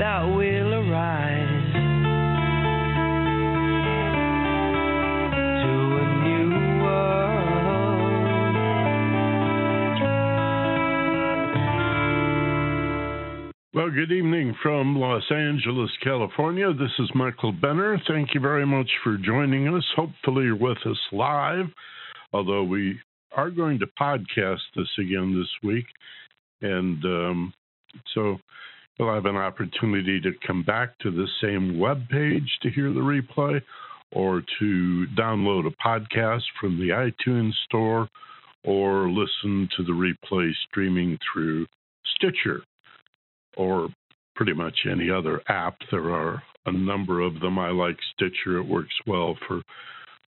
that will arise to a new world. Well, good evening from Los Angeles, California. This is Michael Benner. Thank you very much for joining us. Hopefully, you're with us live, although we are going to podcast this again this week. And um, so you'll have an opportunity to come back to the same web page to hear the replay or to download a podcast from the iTunes store or listen to the replay streaming through Stitcher or pretty much any other app. There are a number of them. I like Stitcher, it works well for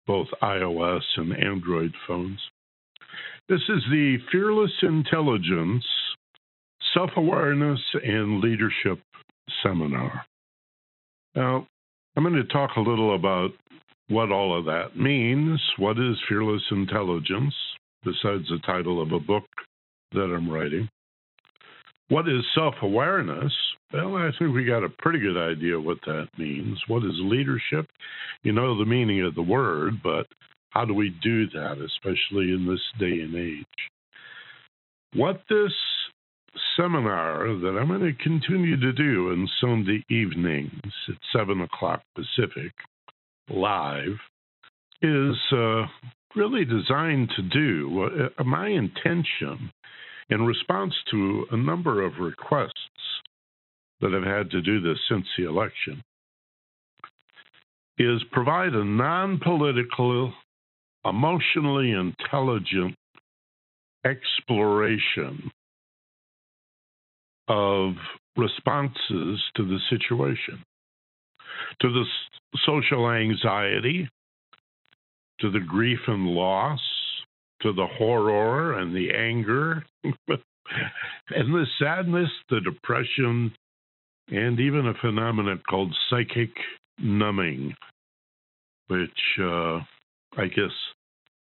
both iOS and Android phones. This is the Fearless Intelligence Self Awareness and Leadership Seminar. Now, I'm going to talk a little about what all of that means. What is fearless intelligence, besides the title of a book that I'm writing? What is self awareness? Well, I think we got a pretty good idea what that means. What is leadership? You know the meaning of the word, but how do we do that, especially in this day and age? What this seminar that I'm going to continue to do on Sunday evenings at 7 o'clock Pacific live is uh, really designed to do uh, my intention in response to a number of requests that have had to do this since the election is provide a non political, emotionally intelligent exploration of responses to the situation, to the social anxiety, to the grief and loss, to the horror and the anger, and the sadness, the depression, and even a phenomenon called psychic numbing, which uh, I guess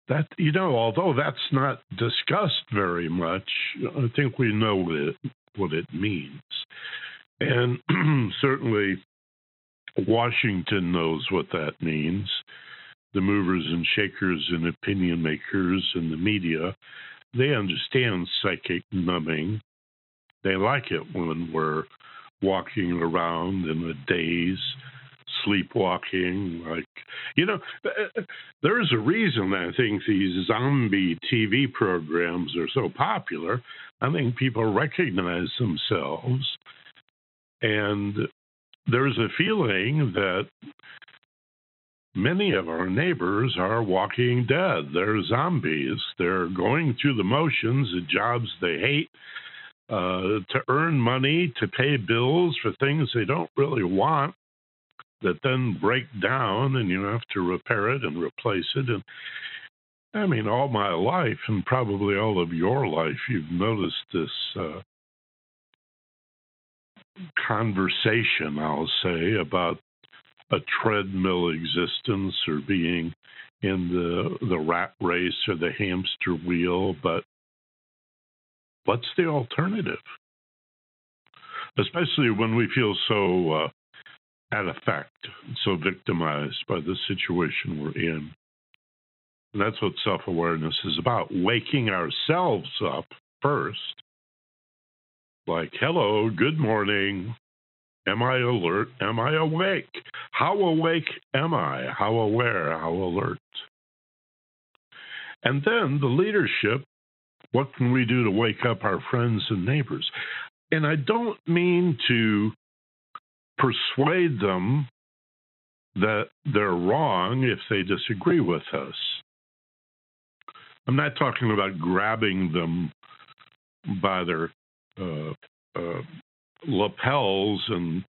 that you know, although that's not discussed very much, I think we know it, what it means, and certainly Washington knows what that means. The movers and shakers and opinion makers and the media, they understand psychic numbing. They like it when we're walking around in a daze sleepwalking. Like, you know, uh, uh, there's a reason I think these zombie TV programs are so popular. I think people recognize themselves, and there's a feeling that many of our neighbors are walking dead. They're zombies. They're going through the motions of jobs they hate. Uh, to earn money, to pay bills for things they don't really want, that then break down and you have to repair it and replace it. And I mean, all my life and probably all of your life, you've noticed this uh, conversation, I'll say, about a treadmill existence or being in the the rat race or the hamster wheel, but what's the alternative? Especially when we feel so uh, at effect, so victimized by the situation we're in. And that's what self awareness is about waking ourselves up first. Like, hello, good morning. Am I alert? Am I awake? How awake am I? How aware? How alert? And then the leadership what can we do to wake up our friends and neighbors? And I don't mean to persuade them that they're wrong if they disagree with us. I'm not talking about grabbing them by their uh, uh, lapels and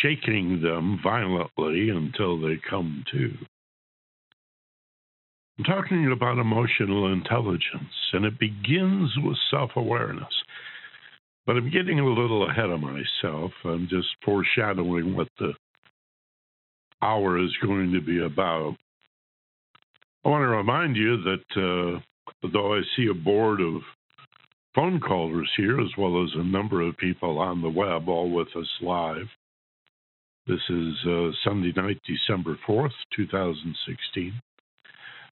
shaking them violently until they come to. I'm talking about emotional intelligence, and it begins with self awareness. But I'm getting a little ahead of myself. I'm just foreshadowing what the hour is going to be about. I want to remind you that uh, though I see a board of phone callers here, as well as a number of people on the web, all with us live, This is uh, Sunday night, December 4th, 2016.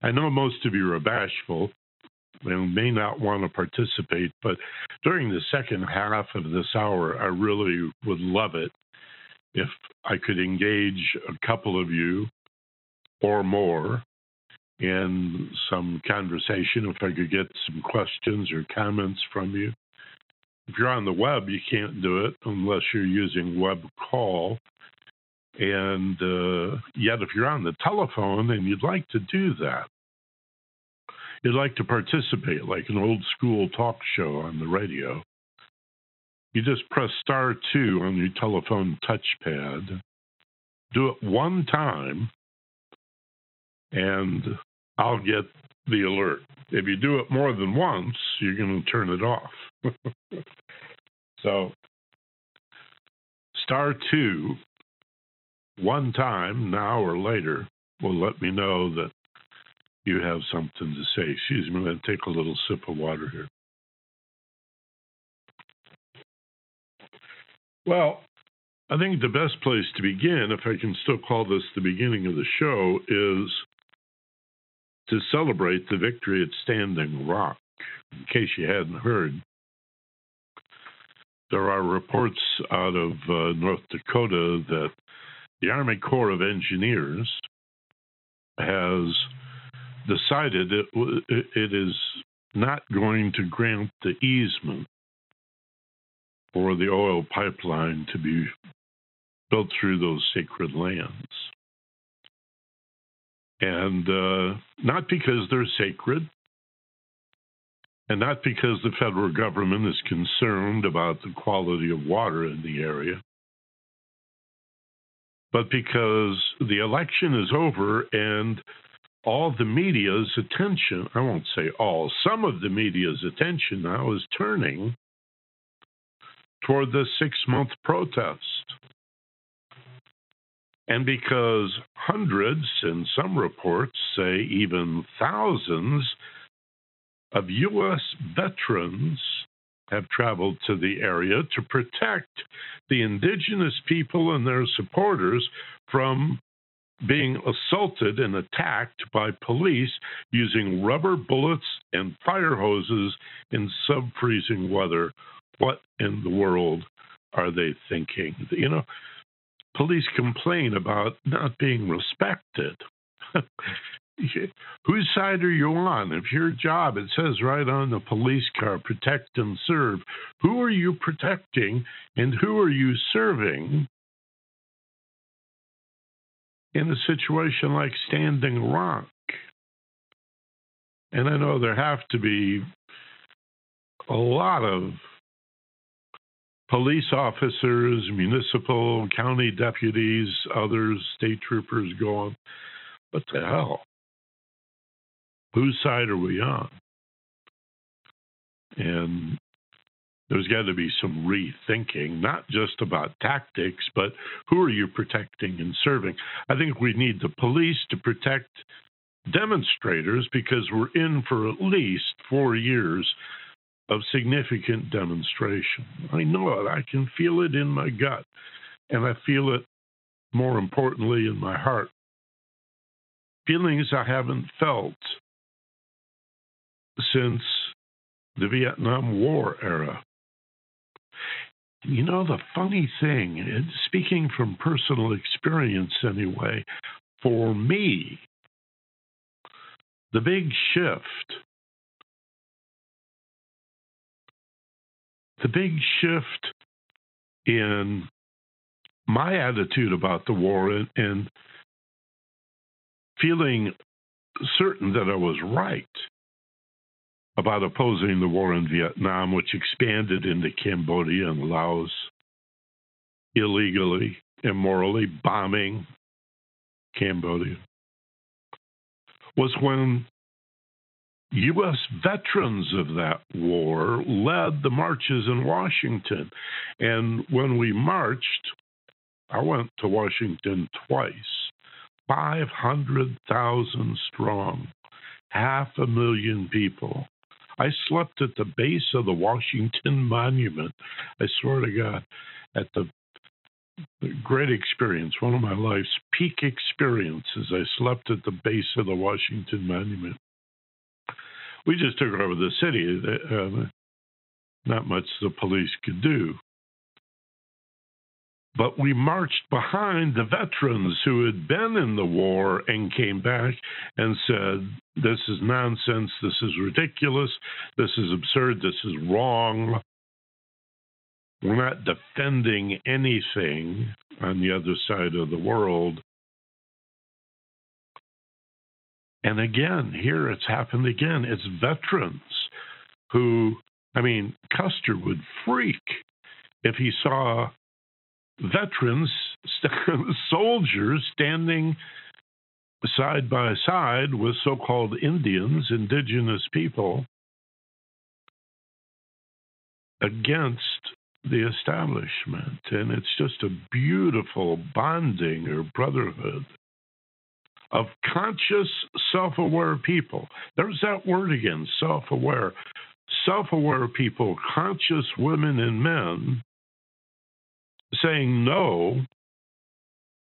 I know most of you are bashful and may not want to participate, but during the second half of this hour, I really would love it if I could engage a couple of you or more in some conversation, if I could get some questions or comments from you. If you're on the web, you can't do it unless you're using web call. And uh, yet, if you're on the telephone and you'd like to do that, you'd like to participate like an old school talk show on the radio, you just press star two on your telephone touchpad. Do it one time, and I'll get the alert. If you do it more than once, you're going to turn it off. so, star two, one time, now or later, will let me know that you have something to say. Excuse me, I'm going to take a little sip of water here. Well, I think the best place to begin, if I can still call this the beginning of the show, is to celebrate the victory at Standing Rock. In case you hadn't heard, there are reports out of uh, North Dakota that the Army Corps of Engineers has decided it, it is not going to grant the easement for the oil pipeline to be built through those sacred lands. And uh, not because they're sacred, and not because the federal government is concerned about the quality of water in the area, but because the election is over and all the media's attention, I won't say all, some of the media's attention now is turning toward the six month protest. And because hundreds, and some reports say even thousands, of U.S. veterans have traveled to the area to protect the indigenous people and their supporters from being assaulted and attacked by police using rubber bullets and fire hoses in sub freezing weather. What in the world are they thinking? You know, police complain about not being respected. Whose side are you on? If your job, it says right on the police car, protect and serve, who are you protecting and who are you serving in a situation like Standing Rock? And I know there have to be a lot of police officers, municipal, county deputies, others, state troopers going, what the hell? Whose side are we on? And there's got to be some rethinking, not just about tactics, but who are you protecting and serving? I think we need the police to protect demonstrators because we're in for at least four years of significant demonstration. I know it. I can feel it in my gut. And I feel it, more importantly, in my heart. Feelings I haven't felt since the Vietnam War era. You know, the funny thing, speaking from personal experience anyway, for me, the big shift the big shift in my attitude about the war and, and feeling certain that I was right about opposing the war in Vietnam, which expanded into Cambodia and Laos illegally, immorally, bombing Cambodia, was when U.S. veterans of that war led the marches in Washington. And when we marched, I went to Washington twice, 500,000 strong, half a million people. I slept at the base of the Washington Monument. I swear to God, at the great experience, one of my life's peak experiences. I slept at the base of the Washington Monument. We just took over the city. Uh, not much the police could do. But we marched behind the veterans who had been in the war and came back and said, This is nonsense. This is ridiculous. This is absurd. This is wrong. We're not defending anything on the other side of the world. And again, here it's happened again. It's veterans who, I mean, Custer would freak if he saw veterans, soldiers standing side by side with so called Indians, indigenous people, against the establishment. And it's just a beautiful bonding or brotherhood of conscious, self aware people. There's that word again self aware. Self aware people, conscious women and men, saying no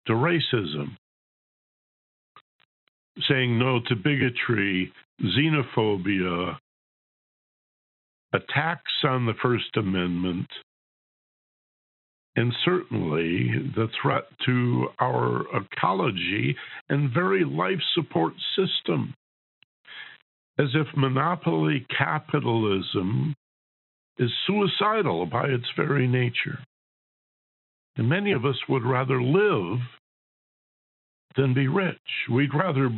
to racism, saying no to bigotry, xenophobia, attacks on the First Amendment, and certainly the threat to our ecology and very life support system. As if monopoly capitalism is suicidal by its very nature. And many of us would rather live than be rich. We'd rather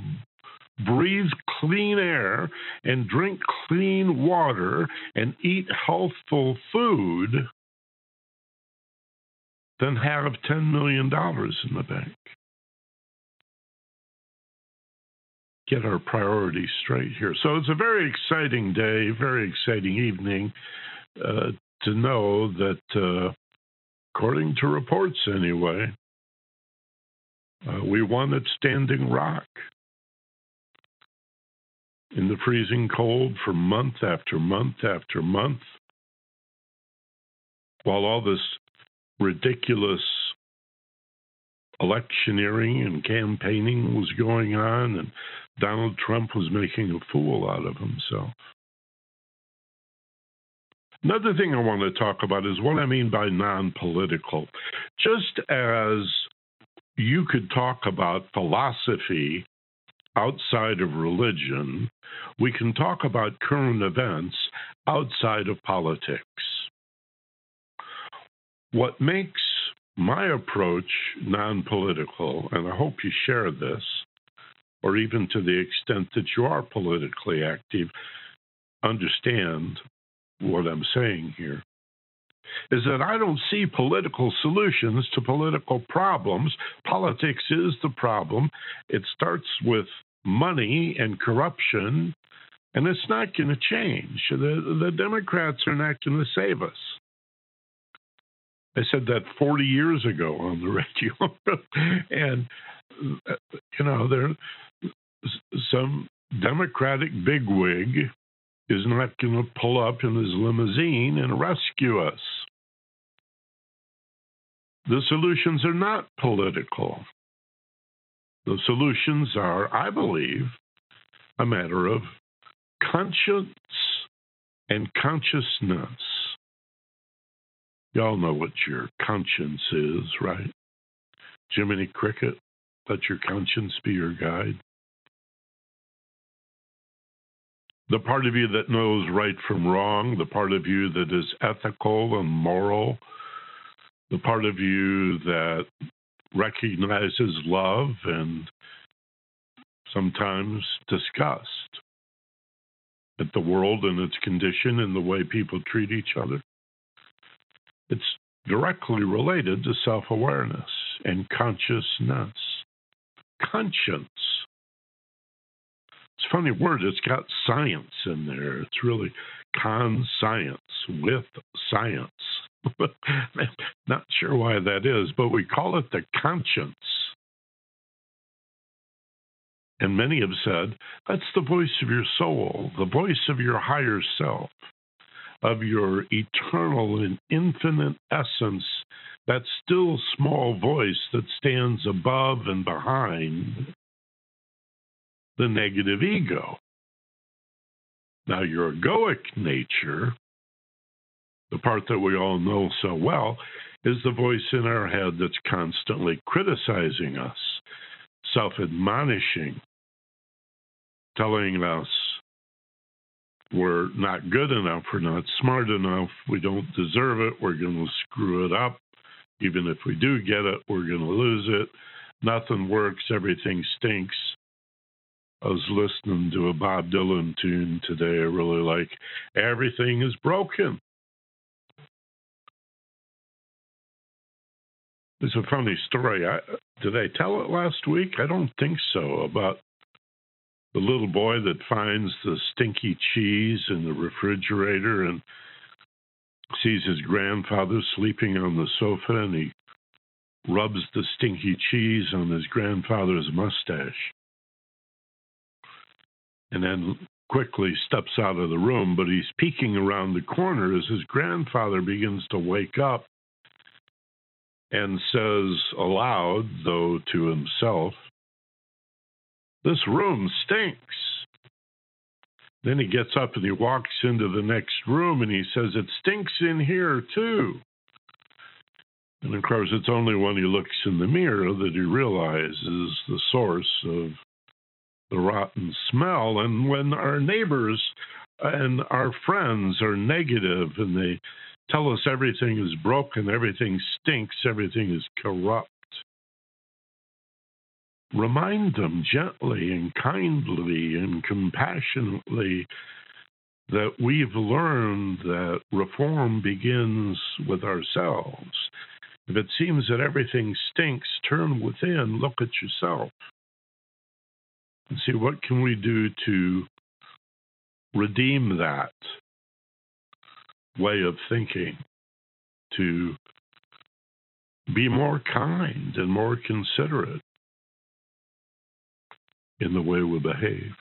breathe clean air and drink clean water and eat healthful food than have $10 million in the bank. Get our priorities straight here. So it's a very exciting day, very exciting evening uh, to know that, uh, according to reports anyway, uh, we won at Standing Rock in the freezing cold for month after month after month. While all this ridiculous electioneering and campaigning was going on, and Donald Trump was making a fool out of himself. Another thing I want to talk about is what I mean by non political. Just as you could talk about philosophy outside of religion, we can talk about current events outside of politics. What makes my approach non political, and I hope you share this, or even to the extent that you are politically active, understand what I'm saying here, is that I don't see political solutions to political problems. Politics is the problem. It starts with money and corruption, and it's not going to change. The, the Democrats are not going to save us. I said that 40 years ago on the radio. and, uh, you know, there some Democratic bigwig is not going to pull up in his limousine and rescue us. The solutions are not political. The solutions are, I believe, a matter of conscience and consciousness. Y'all know what your conscience is, right? Jiminy Cricket, let your conscience be your guide. The part of you that knows right from wrong, the part of you that is ethical and moral, the part of you that recognizes love and sometimes disgust at the world and its condition and the way people treat each other. It's directly related to self awareness and consciousness. Conscience. It's a funny word, it's got science in there. It's really con science with science. Not sure why that is, but we call it the conscience. And many have said that's the voice of your soul, the voice of your higher self of your eternal and infinite essence that still small voice that stands above and behind the negative ego. Now, your egoic nature, the part that we all know so well, is the voice in our head that's constantly criticizing us, self admonishing, telling us we're not good enough, we're not smart enough, we don't deserve it, we're going to screw it up. Even if we do get it, we're going to lose it. Nothing works, everything stinks. I was listening to a Bob Dylan tune today. I really like Everything is Broken. It's a funny story. I, did I tell it last week? I don't think so. About the little boy that finds the stinky cheese in the refrigerator and sees his grandfather sleeping on the sofa and he rubs the stinky cheese on his grandfather's mustache and then quickly steps out of the room but he's peeking around the corner as his grandfather begins to wake up and says aloud though to himself this room stinks. Then he gets up and he walks into the next room and he says, It stinks in here too. And of course, it's only when he looks in the mirror that he realizes the source of the rotten smell. And when our neighbors and our friends are negative and they tell us everything is broken, everything stinks, everything is corrupt, remind them gently and kindly and compassionately that we've learned that reform begins with ourselves. If it seems that everything stinks, turn within, look at yourself, and see what can we do to redeem that way of thinking, to be more kind and more considerate in the way we behave.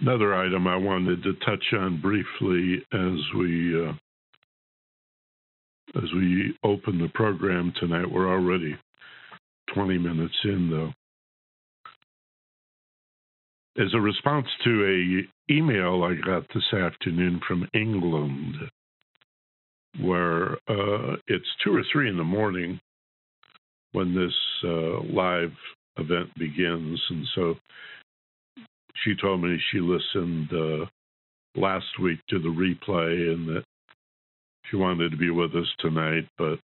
Another item I wanted to touch on briefly as we uh, as we open the program tonight. We're already 20 minutes in, though. As a response to a email I got this afternoon from England, where uh, it's two or three in the morning when this uh, live event begins. And so she told me she listened uh, last week to the replay and that she wanted to be with us tonight, but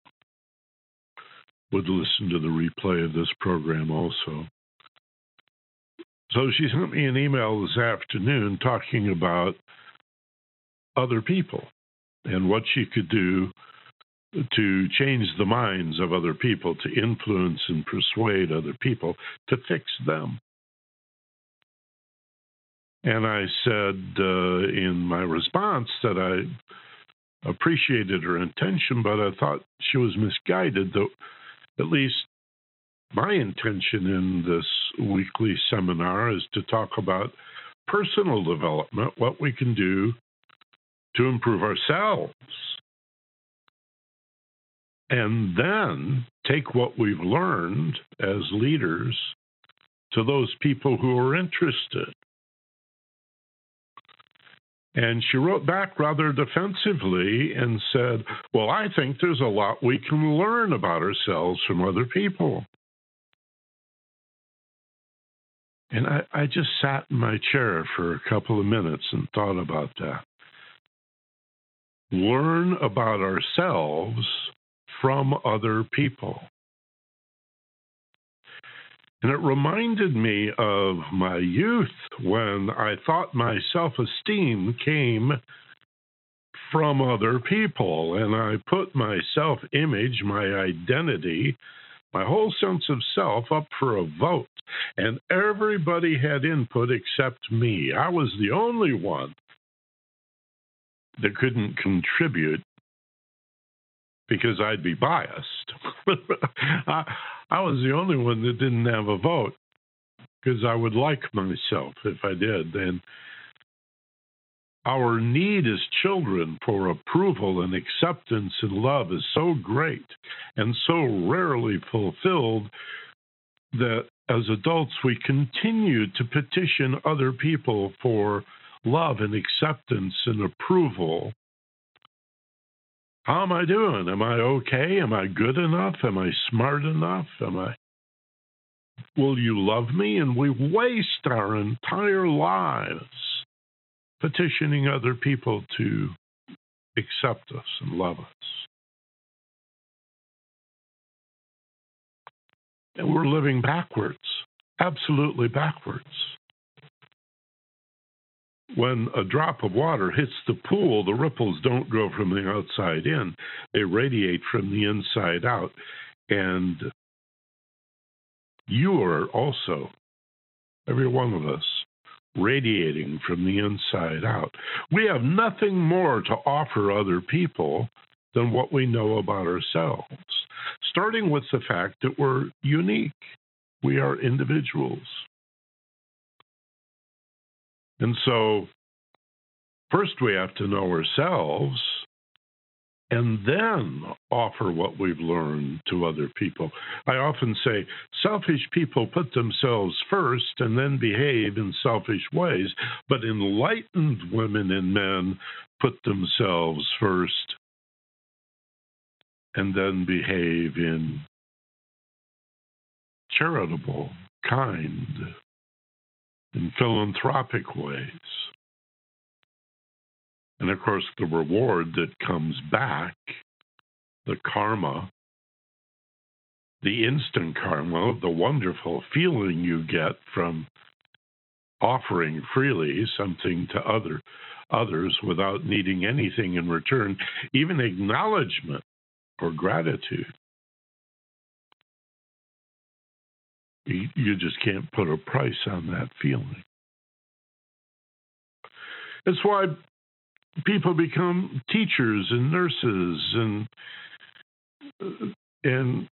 would listen to the replay of this program also. So she sent me an email this afternoon talking about other people and what she could do to change the minds of other people, to influence and persuade other people, to fix them. And I said uh, in my response that I appreciated her intention, but I thought she was misguided, though at least my intention in this weekly seminar is to talk about personal development, what we can do to improve ourselves and then take what we've learned as leaders to those people who are interested. And she wrote back rather defensively and said, Well, I think there's a lot we can learn about ourselves from other people. And I, I just sat in my chair for a couple of minutes and thought about that. Learn about ourselves from other people. And it reminded me of my youth when I thought my self esteem came from other people. And I put my self image, my identity, my whole sense of self up for a vote. And everybody had input except me. I was the only one that couldn't contribute because I'd be biased. I, I was the only one that didn't have a vote because I would like myself if I did. And Our need as children for approval and acceptance and love is so great and so rarely fulfilled that as adults we continue to petition other people for love and acceptance and approval. How am I doing? Am I okay? Am I good enough? Am I smart enough? Am I Will you love me? And we waste our entire lives petitioning other people to accept us and love us. And we're living backwards, absolutely backwards. When a drop of water hits the pool, the ripples don't go from the outside in, they radiate from the inside out. And you are also, every one of us, radiating from the inside out. We have nothing more to offer other people than what we know about ourselves, starting with the fact that we're unique. We are individuals. And so, first we have to know ourselves and then offer what we've learned to other people. I often say selfish people put themselves first and then behave in selfish ways, but enlightened women and men put themselves first and then behave in charitable, kind, and philanthropic ways. And of course, the reward that comes back, the karma, the instant karma, the wonderful feeling you get from offering freely something to other others without needing anything in return, even acknowledgement or gratitude. You just can't put a price on that feeling. That's why people become teachers and nurses and and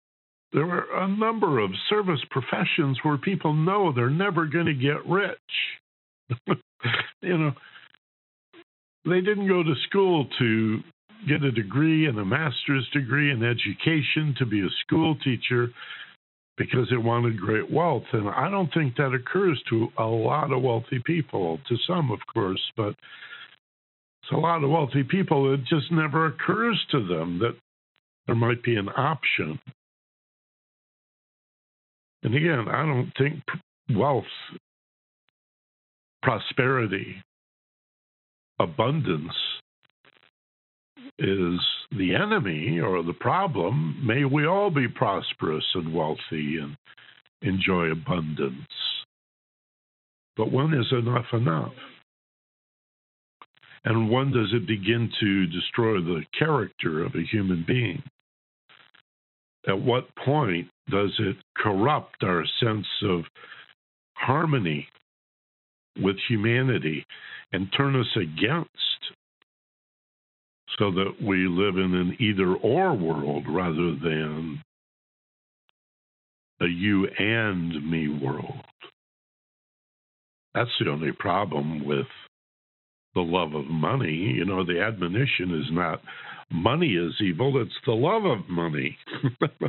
there are a number of service professions where people know they're never going to get rich. you know, they didn't go to school to get a degree and a master's degree in education to be a school teacher because they wanted great wealth. And I don't think that occurs to a lot of wealthy people, to some, of course, but so a lot of wealthy people, it just never occurs to them that there might be an option. And again, I don't think wealth, prosperity, abundance is the enemy or the problem. May we all be prosperous and wealthy and enjoy abundance. But when is enough enough? And when does it begin to destroy the character of a human being? At what point does it corrupt our sense of harmony with humanity and turn us against so that we live in an either or world rather than a you and me world? That's the only problem with the love of money. You know, the admonition is not money is evil, it's the love of money.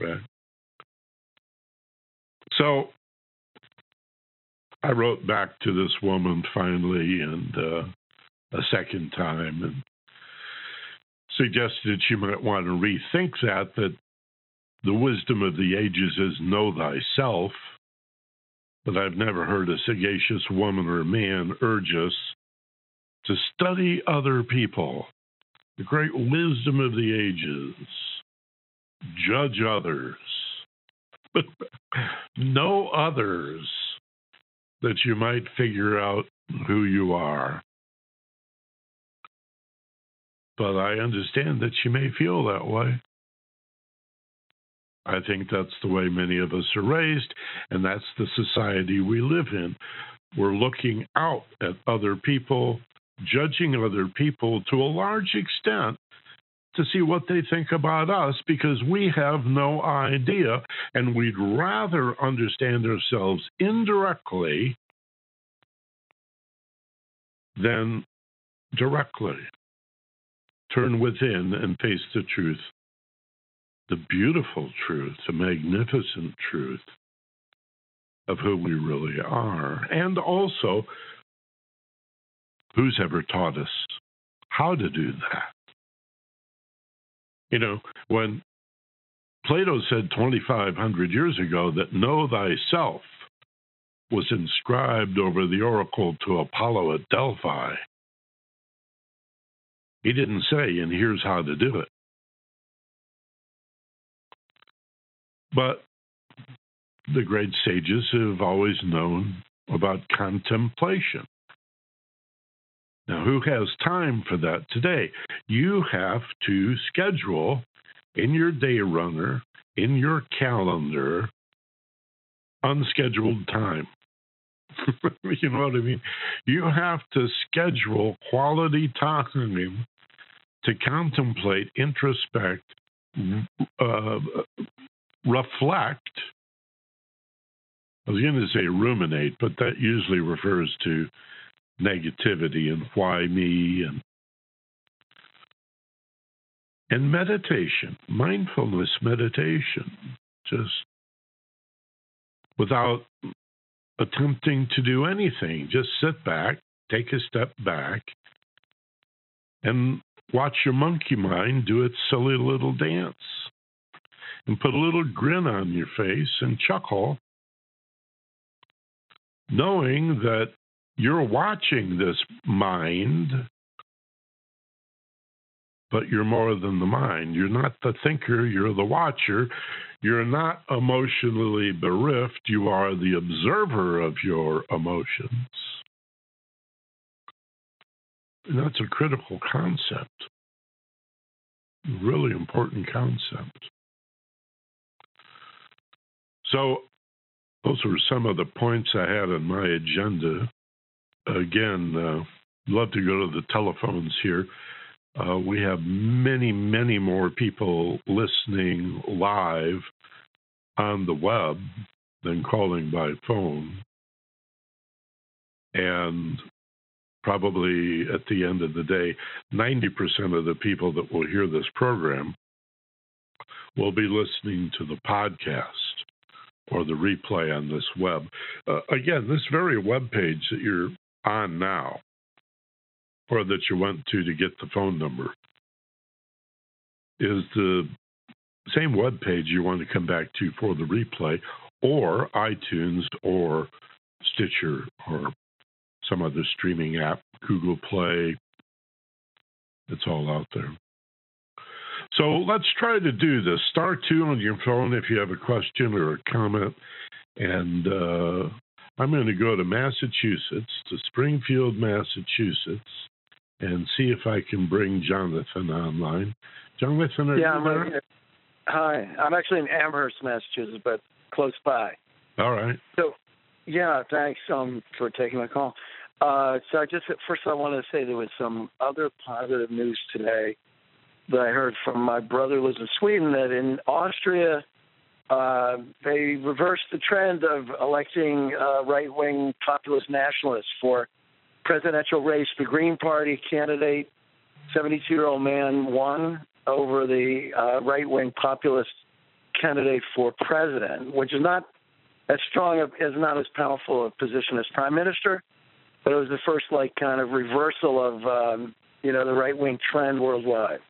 right. So I wrote back to this woman finally and uh, a second time and suggested she might want to rethink that, that the wisdom of the ages is know thyself but I've never heard a sagacious woman or man urge us to study other people, the great wisdom of the ages, judge others, but know others that you might figure out who you are. But I understand that she may feel that way. I think that's the way many of us are raised, and that's the society we live in. We're looking out at other people, judging other people to a large extent to see what they think about us because we have no idea, and we'd rather understand ourselves indirectly than directly turn within and face the truth, the beautiful truth, the magnificent truth of who we really are, and also who's ever taught us how to do that. You know, when Plato said 2,500 years ago that know thyself was inscribed over the oracle to Apollo at Delphi, he didn't say, and here's how to do it. But the great sages have always known about contemplation. Now, who has time for that today? You have to schedule in your day runner, in your calendar, unscheduled time. you know what I mean? You have to schedule quality time to contemplate, introspect, uh, reflect. I was going to say ruminate, but that usually refers to negativity and why me and and meditation, mindfulness meditation, just without attempting to do anything. Just sit back, take a step back, and watch your monkey mind do its silly little dance. And put a little grin on your face and chuckle, knowing that you're watching this mind but you're more than the mind. You're not the thinker, you're the watcher. You're not emotionally bereft, you are the observer of your emotions. And that's a critical concept, really important concept. So, those were some of the points I had on my agenda. Again, uh, love to go to the telephones here. Uh, we have many, many more people listening live on the web than calling by phone. And probably at the end of the day, 90% of the people that will hear this program will be listening to the podcast or the replay on this web. Uh, again, this very web page that you're on now or that you went to to get the phone number is the same web page you want to come back to for the replay or iTunes or Stitcher or some other streaming app, Google Play. It's all out there. So let's try to do this. Star two on your phone if you have a question or a comment. And uh, I'm going to go to Massachusetts, to Springfield, Massachusetts, and see if I can bring Jonathan online. Jonathan, are yeah, you I'm there? Hi, I'm actually in Amherst, Massachusetts, but close by. All right. So, yeah, thanks um, for taking my call. Uh, so, I just first I want to say there was some other positive news today that I heard from my brother who lives in Sweden that in Austria uh, they reversed the trend of electing uh, right-wing populist nationalists for presidential race. The Green Party candidate, 72-year-old man, won over the uh, right-wing populist candidate for president, which is not as strong, a, is not as powerful a position as prime minister, but it was the first like kind of reversal of um, you know the right-wing trend worldwide.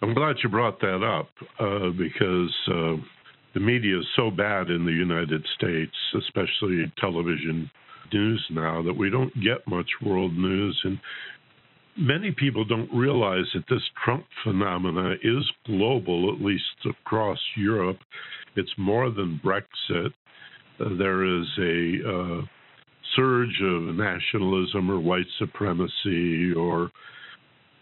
I'm glad you brought that up uh, because uh, the media is so bad in the United States, especially television news now, that we don't get much world news. And many people don't realize that this Trump phenomena is global, at least across Europe. It's more than Brexit. Uh, there is a uh, surge of nationalism or white supremacy or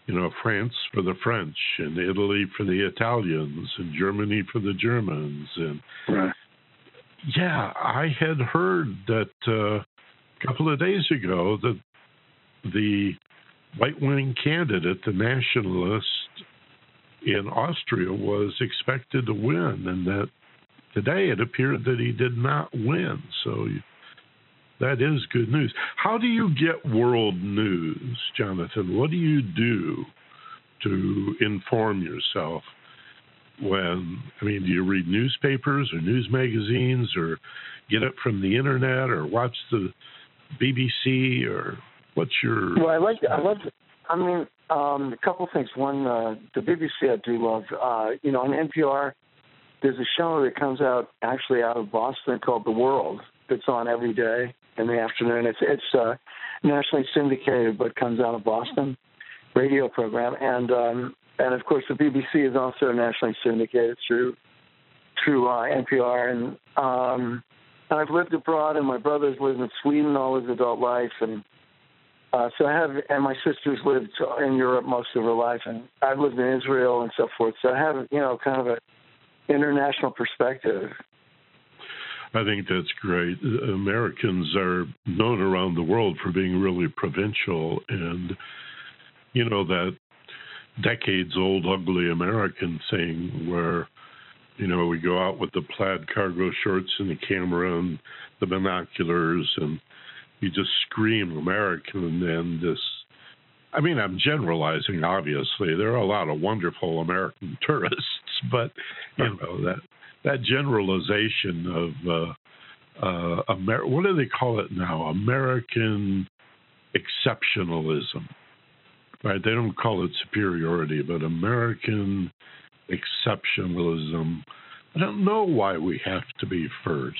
you know, France for the French and Italy for the Italians and Germany for the Germans. And right. yeah, I had heard that uh, a couple of days ago that the right wing candidate, the nationalist in Austria, was expected to win, and that today it appeared that he did not win. So that is good news. How do you get world news, Jonathan? What do you do to inform yourself? When I mean, do you read newspapers or news magazines, or get it from the internet, or watch the BBC, or what's your? Well, I like I love. I mean, um, a couple things. One, uh, the BBC I do love. Uh, you know, on NPR, there's a show that comes out actually out of Boston called The World. That's on every day in the afternoon. It's it's uh, nationally syndicated, but comes out of Boston radio program, and um, and of course the BBC is also nationally syndicated through through uh, NPR, and um, and I've lived abroad, and my brother's lived in Sweden all his adult life, and uh, so I have, and my sister's lived in Europe most of her life, and I've lived in Israel and so forth. So I have, you know, kind of a international perspective. I think that's great. Americans are known around the world for being really provincial, and you know that decades-old ugly American thing where you know we go out with the plaid cargo shorts and the camera and the binoculars and you just scream American and this. I mean, I'm generalizing. Obviously, there are a lot of wonderful American tourists, but you know that that generalization of uh, uh, Amer- what do they call it now? American exceptionalism, right? They don't call it superiority, but American exceptionalism. I don't know why we have to be first.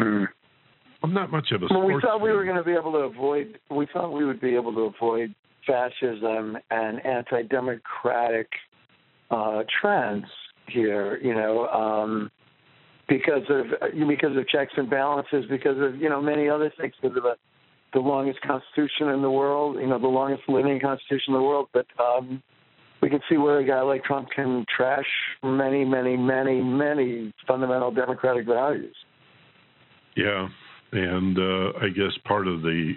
Mm. I'm not much of a. Well, we thought we were going to be able to avoid. We thought we would be able to avoid fascism and anti-democratic uh, trends here. You know, um, because of because of checks and balances, because of you know many other things, because of the, the longest constitution in the world. You know, the longest living constitution in the world. But um, we can see where a guy like Trump can trash many, many, many, many fundamental democratic values. Yeah, and uh, I guess part of the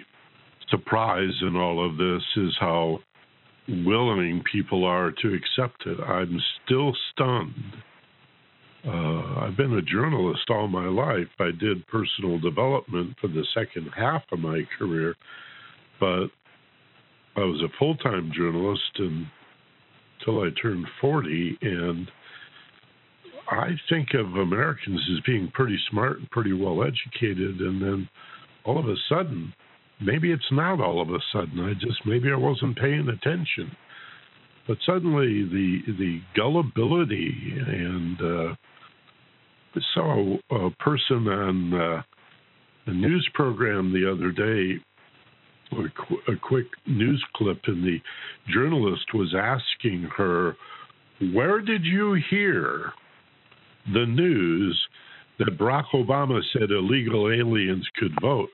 surprise in all of this is how willing people are to accept it. I'm still stunned. Uh, I've been a journalist all my life. I did personal development for the second half of my career, but I was a full time journalist until I turned 40. And I think of Americans as being pretty smart and pretty well educated, and then all of a sudden, maybe it's not all of a sudden. I just maybe I wasn't paying attention, but suddenly the the gullibility and uh, I saw a, person on uh, a news program the other day. A, qu- a quick news clip, and the journalist was asking her, "Where did you hear the news that Barack Obama said illegal aliens could vote.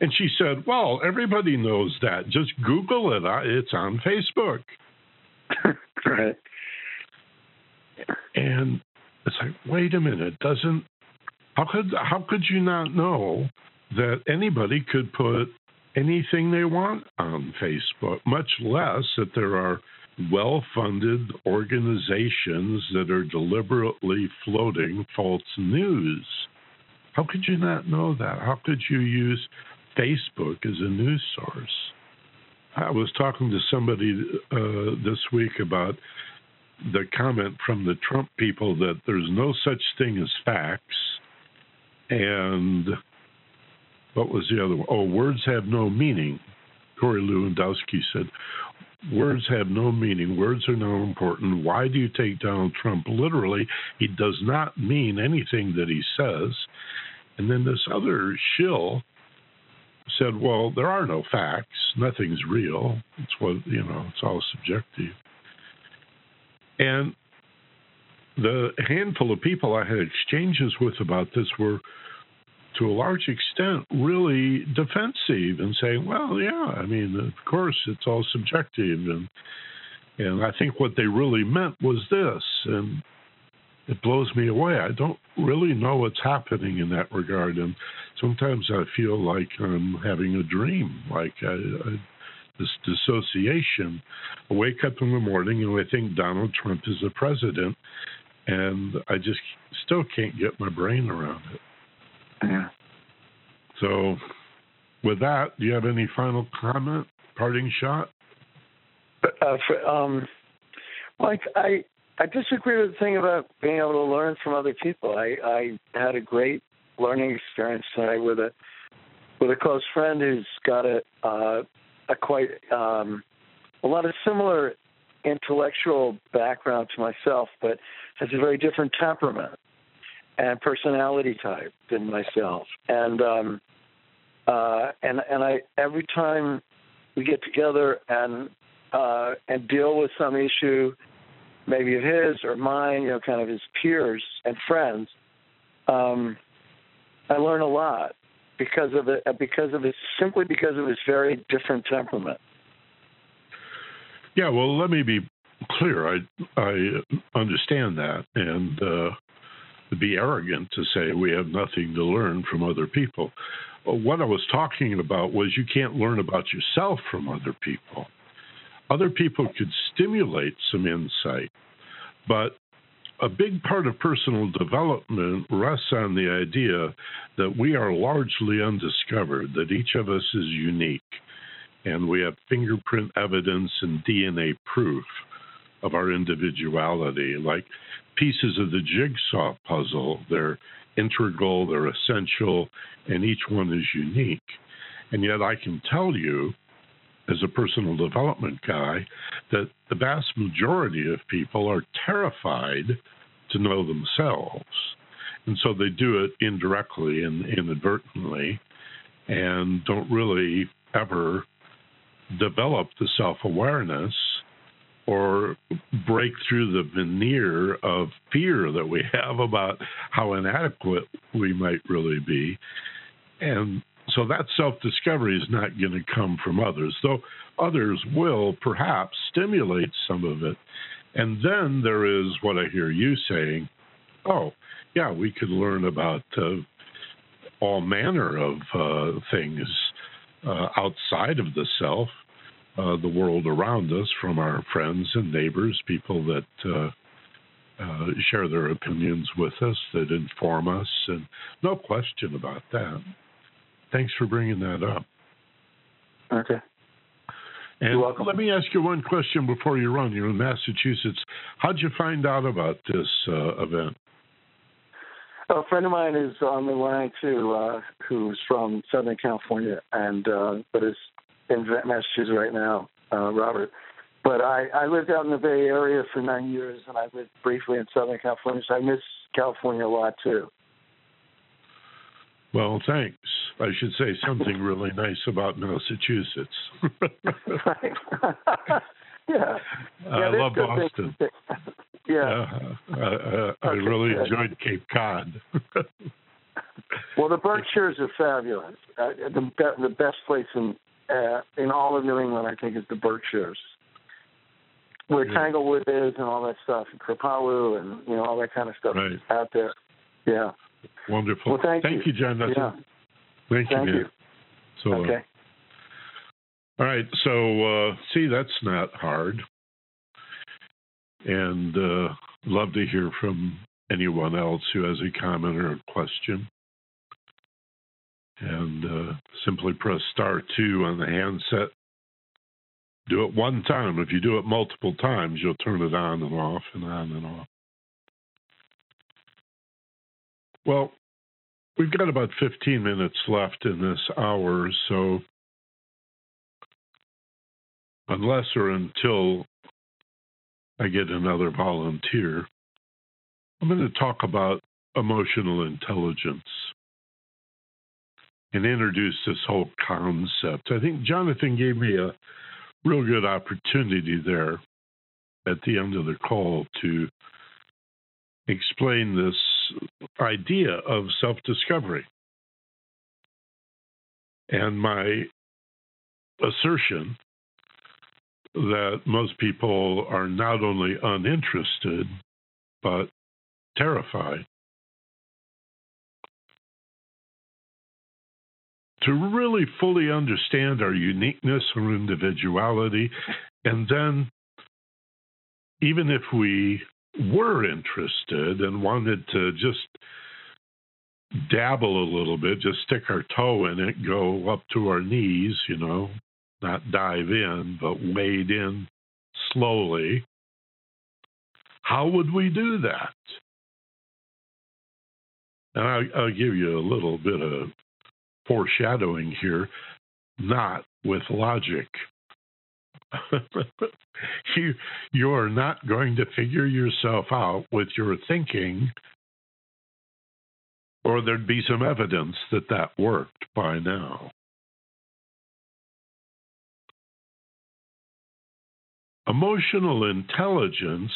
And she said, Well, everybody knows that. Just Google it. It's on Facebook. right. And it's like, wait a minute, doesn't how could how could you not know that anybody could put anything they want on Facebook, much less that there are well funded organizations that are deliberately floating false news. How could you not know that? How could you use Facebook as a news source? I was talking to somebody uh, this week about the comment from the Trump people that there's no such thing as facts. And what was the other one? Oh, words have no meaning. Corey Lewandowski said, Words have no meaning. Words are not important. Why do you take Donald Trump literally? He does not mean anything that he says. And then this other shill said, Well, there are no facts. Nothing's real. It's what, you know, it's all subjective. And the handful of people I had exchanges with about this were, to a large extent, really defensive and saying, "Well, yeah, I mean, of course, it's all subjective," and and I think what they really meant was this, and it blows me away. I don't really know what's happening in that regard, and sometimes I feel like I'm having a dream, like I, I this dissociation. I wake up in the morning and I think Donald Trump is the president, and I just still can't get my brain around it. Yeah. So, with that, do you have any final comment, parting shot? Uh, for, um, like I, I disagree with the thing about being able to learn from other people. I, I had a great learning experience tonight with a, with a close friend who's got a, uh, a quite, um, a lot of similar intellectual background to myself, but has a very different temperament and personality type than myself. And um, uh, and and I every time we get together and uh, and deal with some issue, maybe of his or mine, you know, kind of his peers and friends, um, I learn a lot because of it, because of his simply because of his very different temperament. Yeah, well, let me be clear. I I understand that, and uh, be arrogant to say we have nothing to learn from other people. What I was talking about was you can't learn about yourself from other people. Other people could stimulate some insight, but a big part of personal development rests on the idea that we are largely undiscovered, that each of us is unique, and we have fingerprint evidence and DNA proof of our individuality. Like pieces of the jigsaw puzzle. They're integral, they're essential, and each one is unique. And yet, I can tell you, as a personal development guy, that the vast majority of people are terrified to know themselves. And so they do it indirectly and inadvertently and don't really ever develop the self awareness or break through the veneer of fear that we have about how inadequate we might really be. And so that self discovery is not going to come from others, though others will perhaps stimulate some of it. And then there is what I hear you saying oh, yeah, we could learn about uh, all manner of uh, things uh, outside of the self uh, the world around us from our friends and neighbors, people that uh, uh, share their opinions with us, that inform us, and no question about that. Thanks for bringing that up. Okay. And You're welcome. let me ask you one question before you run. You're in Massachusetts. How'd you find out about this uh, event? A friend of mine is on the line too, uh, who's from Southern California, and uh, but is in Massachusetts right now, uh, Robert. But I, I lived out in the Bay Area for nine years, and I lived briefly in Southern California, so I miss California a lot too. Well, thanks. I should say something really nice about Massachusetts. yeah. I yeah, love Boston. yeah. Uh, I Okay, really good. enjoyed Cape Cod. Well, the Berkshires are fabulous. Uh, the the best place in uh, in all of New England, I think, is the Berkshires, where Yeah. Tanglewood is and all that stuff, and Kripalu and you know all that kind of stuff Right. out there. Yeah. Wonderful. Well, thank you. you, John. That's yeah. Thank you, Thank man. you. So, uh, Okay. all right. So, uh, see, that's not hard. And uh, love to hear from anyone else who has a comment or a question. And uh, simply press star two on the handset. Do it one time. If you do it multiple times, you'll turn it on and off and on and off. Well, we've got about 15 minutes left in this hour, so unless or until I get another volunteer, I'm going to talk about emotional intelligence and introduce this whole concept. I think Jonathan gave me a real good opportunity there at the end of the call to explain this idea of self discovery. And my assertion that most people are not only uninterested, but terrified. To really fully understand our uniqueness or individuality, and then even if we were interested and wanted to just dabble a little bit, just stick our toe in it, go up to our knees, you know, not dive in, but wade in slowly, how would we do that? And I'll, I'll give you a little bit of foreshadowing here, not with logic. you you're not going to figure yourself out with your thinking or there'd be some evidence that that worked by now. Emotional intelligence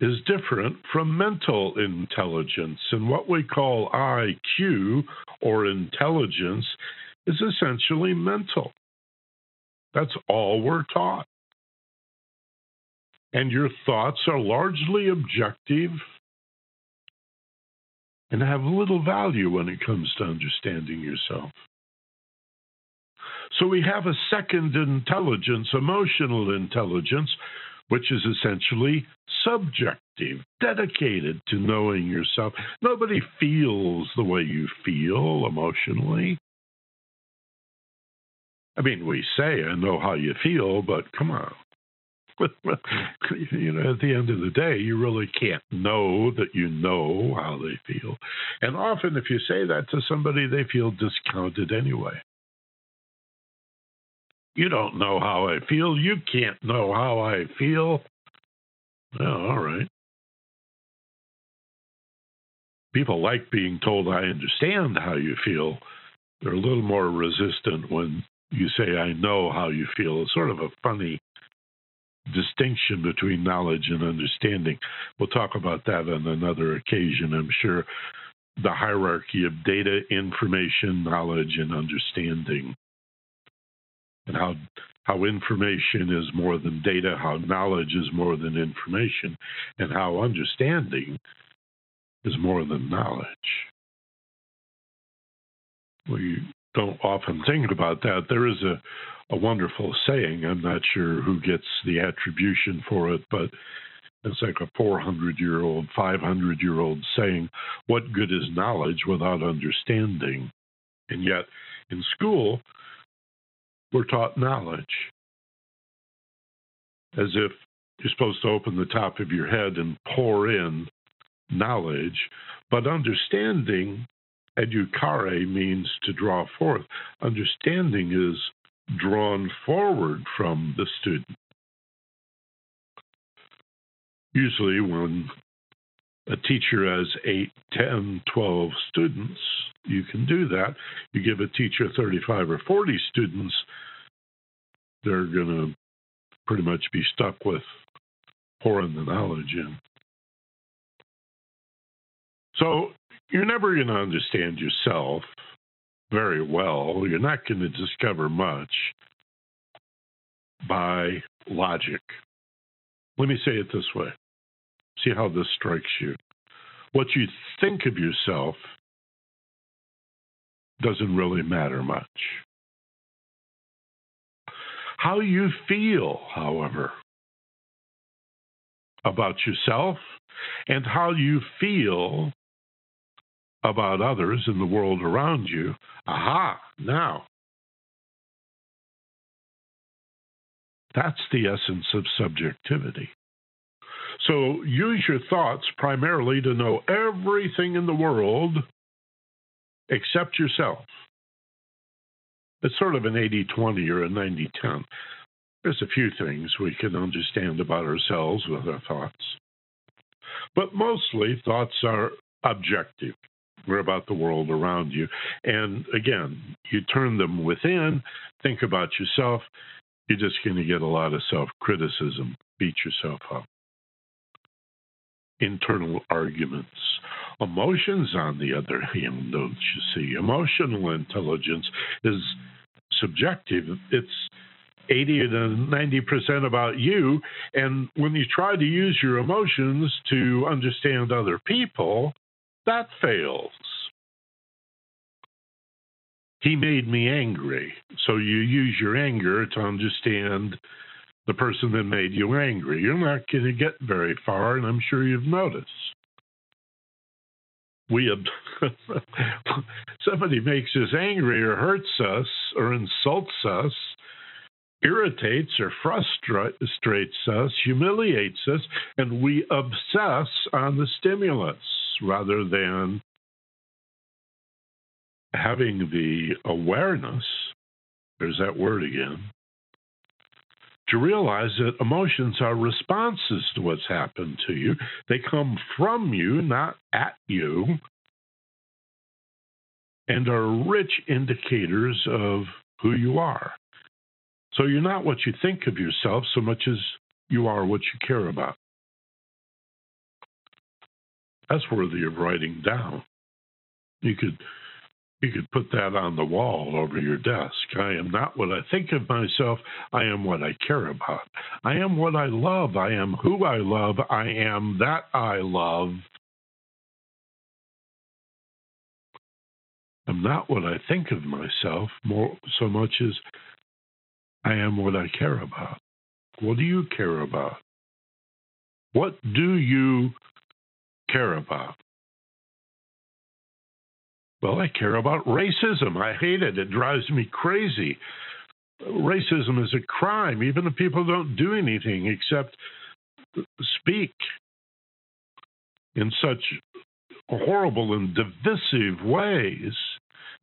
is different from mental intelligence and what we call IQ or intelligence is essentially mental that's all we're taught. And your thoughts are largely objective and have little value when it comes to understanding yourself. So we have a second intelligence, emotional intelligence, which is essentially subjective, dedicated to knowing yourself. Nobody feels the way you feel emotionally. I mean, we say, I know how you feel, but come on. you know, at the end of the day, you really can't know that you know how they feel. And often, if you say that to somebody, they feel discounted anyway. You don't know how I feel. You can't know how I feel. Oh, all right. People like being told I understand how you feel. They're a little more resistant when you say, I know how you feel. It's sort of a funny distinction between knowledge and understanding. We'll talk about that on another occasion, I'm sure. The hierarchy of data, information, knowledge, and understanding. And how how information is more than data, how knowledge is more than information, and how understanding is more than knowledge. We don't often think about that. There is a, a wonderful saying. I'm not sure who gets the attribution for it, but it's like a 400 year old, 500 year old saying, What good is knowledge without understanding? And yet, in school, we're taught knowledge as if you're supposed to open the top of your head and pour in knowledge, but understanding Educare means to draw forth. Understanding is drawn forward from the student. Usually, when a teacher has 8, 10, 12 students, you can do that. You give a teacher 35 or 40 students, they're going to pretty much be stuck with pouring the knowledge in. So you're never going to understand yourself very well. You're not going to discover much by logic. Let me say it this way see how this strikes you. What you think of yourself doesn't really matter much. How you feel, however, about yourself and how you feel about others in the world around you. Aha, now. That's the essence of subjectivity. So use your thoughts primarily to know everything in the world except yourself. It's sort of an 80 20 or a 90 10. There's a few things we can understand about ourselves with our thoughts. But mostly, thoughts are objective or about the world around you. And again, you turn them within, think about yourself, you're just going to get a lot of self criticism, beat yourself up. Internal arguments. Emotions, on the other hand, don't you see? Emotional intelligence is subjective. It's 80 to 90% about you. And when you try to use your emotions to understand other people, that fails. He made me angry. So you use your anger to understand the person that made you angry. You're not going to get very far, and I'm sure you've noticed. we ob- somebody makes us angry or hurts us or insults us, irritates or frustrates us, humiliates us, and we obsess on the stimulus rather than having the awareness. There's that word again to realize that emotions are responses to what's happened to you. They come from you, not at you, and are rich indicators of who you are. So you're not what you think of yourself so much as you are what you care about. That's worthy of writing down. You could you could put that on the wall over your desk. I am not what I think of myself. I am what I care about. I am what I love. I am who I love. I am that I love. I'm not what I think of myself more so much as I am what I care about. What do you care about? What do you care about? Well, I care about racism. I hate it. It drives me crazy. Racism is a crime, even if people don't do anything except speak in such horrible and divisive ways.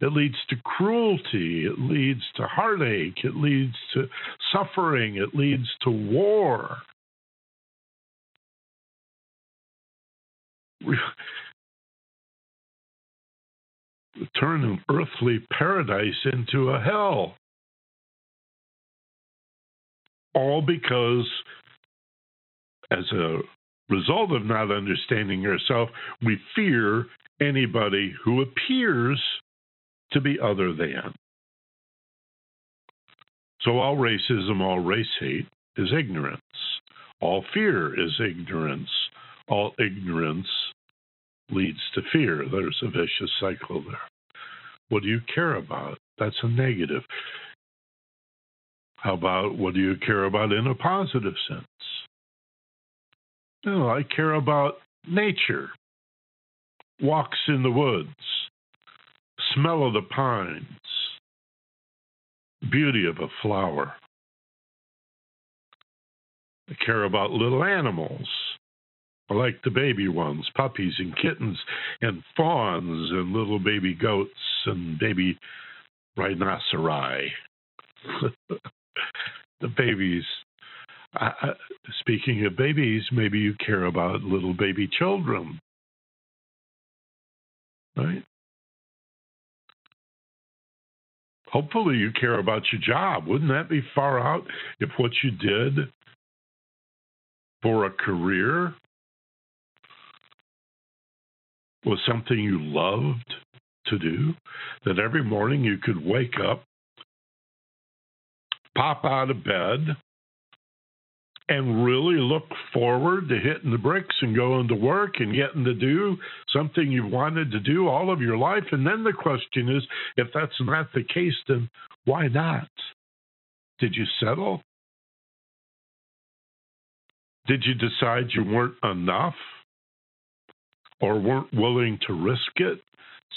It leads to cruelty. It leads to heartache. It leads to suffering. It leads to war turn an earthly paradise into a hell. All because, as a result of not understanding yourself, we fear anybody who appears to be other than. So, all racism, all race hate is ignorance. All fear is ignorance. All ignorance leads to fear. There's a vicious cycle there. What do you care about? That's a negative. How about what do you care about in a positive sense? No, I care about nature, walks in the woods, smell of the pines, beauty of a flower. I care about little animals, like the baby ones, puppies and kittens and fawns and little baby goats and baby rhinoceri. the babies. I, speaking of babies, maybe you care about little baby children, right? Hopefully, you care about your job. Wouldn't that be far out if what you did for a career was something you loved to do, that every morning you could wake up, pop out of bed, and really look forward to hitting the bricks and going to work and getting to do something you've wanted to do all of your life. And then the question is if that's not the case, then why not? Did you settle? Did you decide you weren't enough? Or weren't willing to risk it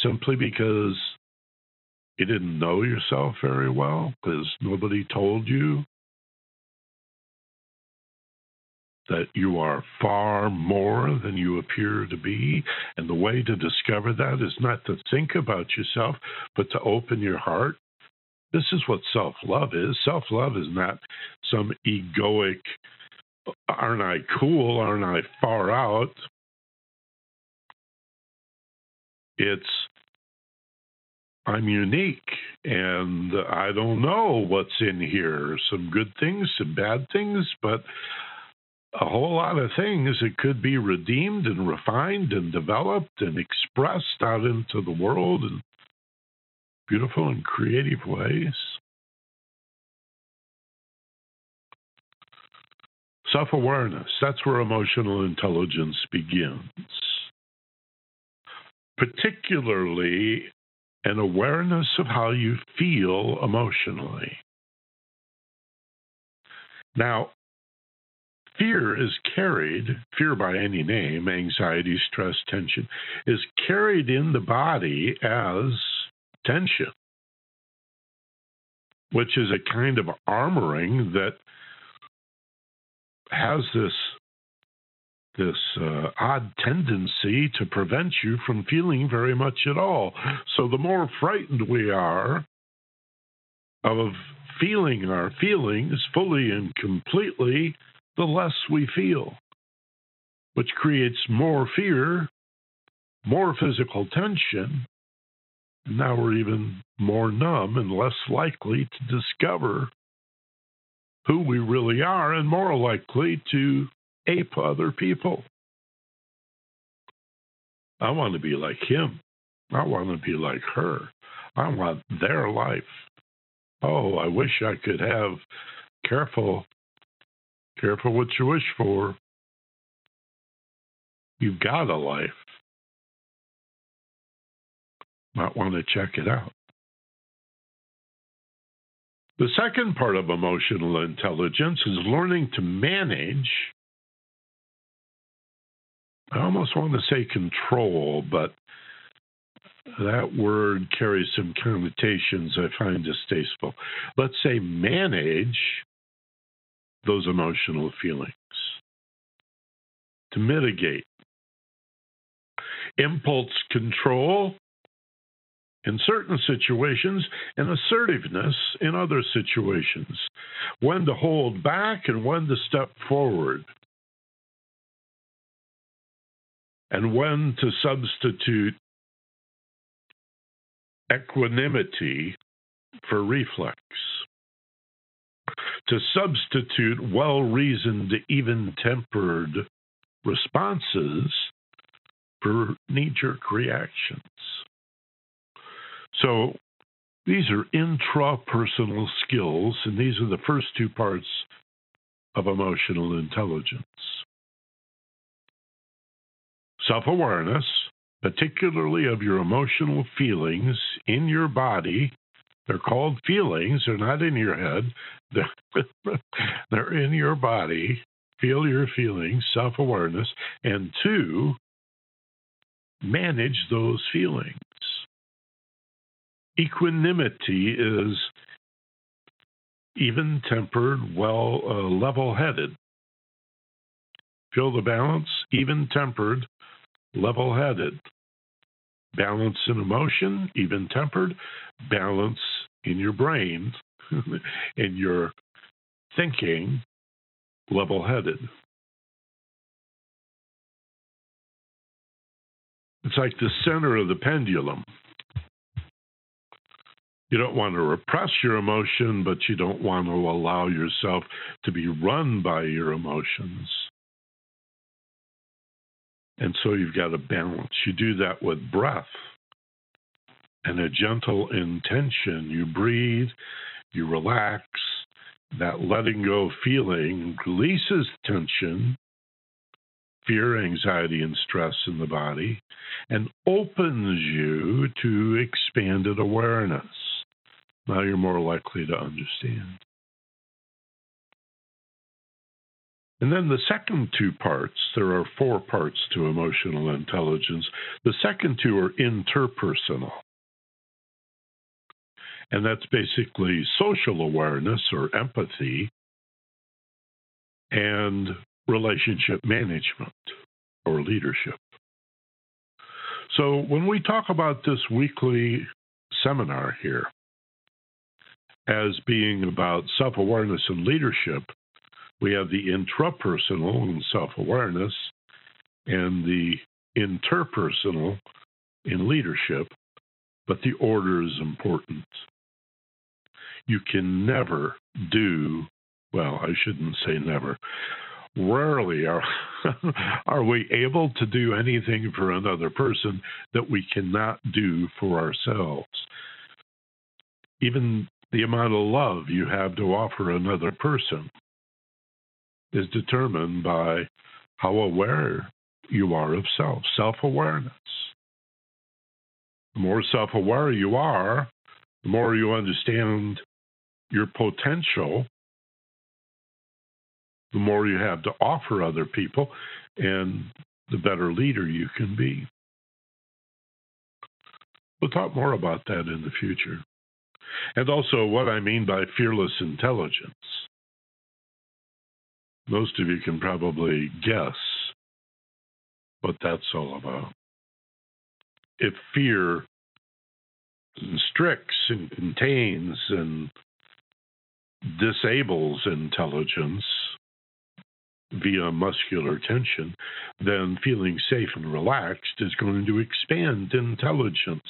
simply because you didn't know yourself very well because nobody told you that you are far more than you appear to be. And the way to discover that is not to think about yourself, but to open your heart. This is what self love is. Self love is not some egoic, aren't I cool? Aren't I far out? It's I'm unique and I don't know what's in here. Some good things, some bad things, but a whole lot of things that could be redeemed and refined and developed and expressed out into the world in beautiful and creative ways. Self awareness, that's where emotional intelligence begins particularly an awareness of how you feel emotionally. Now, fear is carried, fear by any name, anxiety, stress, tension, is carried in the body as tension, which is a kind of armoring that has this this uh, odd tendency to prevent you from feeling very much at all. So the more frightened we are of feeling our feelings fully and completely, the less we feel, which creates more fear, more physical tension. Now we're even more numb and less likely to discover who we really are and more likely to ape other people. I want to be like him. I want to be like her. I want their life. Oh, I wish I could have careful careful what you wish for. You've got a life. Might want to check it out. The second part of emotional intelligence is learning to manage. I almost want to say control, but that word carries some connotations I find distasteful. Let's say manage those emotional feelings, to mitigate. Impulse control in certain situations and assertiveness in other situations. When to hold back and when to step forward. And when to substitute equanimity for reflex. To substitute well reasoned, even tempered responses for knee jerk reactions. So these are intrapersonal skills, and these are the first two parts of emotional intelligence. Self awareness, particularly of your emotional feelings in your body. They're called feelings, they're not in your head, they're, they're in your body. Feel your feelings, self awareness, and two, manage those feelings. Equanimity is even tempered, well, uh, level headed. Feel the balance? Even tempered, level headed. Balance in emotion, even tempered. Balance in your brain, in your thinking, level headed. It's like the center of the pendulum. You don't want to repress your emotion, but you don't want to allow yourself to be run by your emotions. And so you've got to balance. You do that with breath and a gentle intention. You breathe, you relax. That letting go feeling releases tension, fear, anxiety, and stress in the body, and opens you to expanded awareness. Now you're more likely to understand. And then the second two parts, there are four parts to emotional intelligence. The second two are interpersonal. And that's basically social awareness or empathy and relationship management or leadership. So when we talk about this weekly seminar here, as being about self awareness and leadership, we have the intrapersonal and self awareness, and the interpersonal in leadership, but the order is important. You can never do, well, I shouldn't say never. Rarely are, are we able to do anything for another person that we cannot do for ourselves. Even the amount of love you have to offer another person is determined by how aware you are of self, self awareness. The more self aware you are, the more you understand your potential the more you have to offer other people, and the better leader you can be. We'll talk more about that in the future. And also, what I mean by fearless intelligence. Most of you can probably guess what that's all about. If fear constricts and contains and disables intelligence via muscular tension, then feeling safe and relaxed is going to expand intelligence.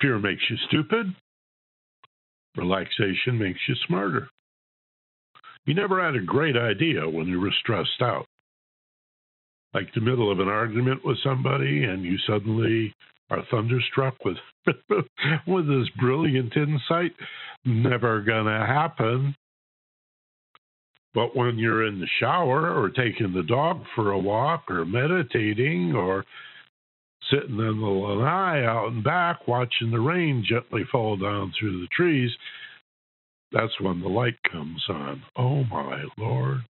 Fear makes you stupid, relaxation makes you smarter. You never had a great idea when you were stressed out. Like the middle of an argument with somebody, and you suddenly are thunderstruck with with this brilliant insight. Never gonna happen. But when you're in the shower or taking the dog for a walk or meditating or sitting in the lanai out and back watching the rain gently fall down through the trees, that's when the light comes on. Oh my Lord.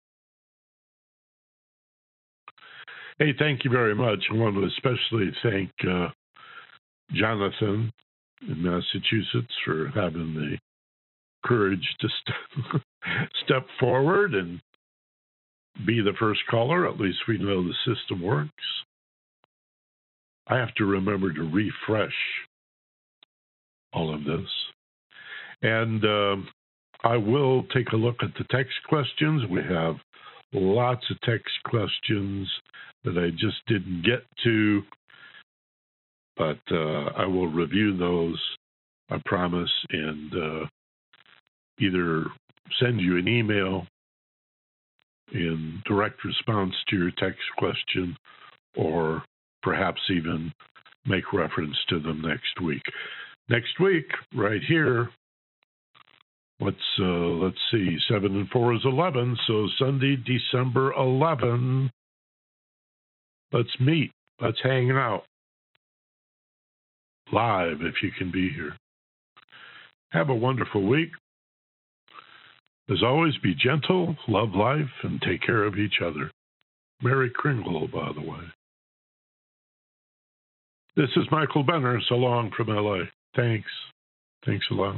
Hey, thank you very much. I want to especially thank uh, Jonathan in Massachusetts for having the courage to st- step forward and be the first caller. At least we know the system works. I have to remember to refresh all of this. And uh, I will take a look at the text questions. We have lots of text questions that I just didn't get to, but uh, I will review those, I promise, and uh, either send you an email in direct response to your text question or perhaps even make reference to them next week. Next week, right here, let's uh, let's see, seven and four is eleven. So Sunday, December 11. Let's meet. Let's hang out live if you can be here. Have a wonderful week. As always, be gentle, love life, and take care of each other. Merry Kringle, by the way. This is Michael Benner. So long from LA. Thanks. Thanks a lot.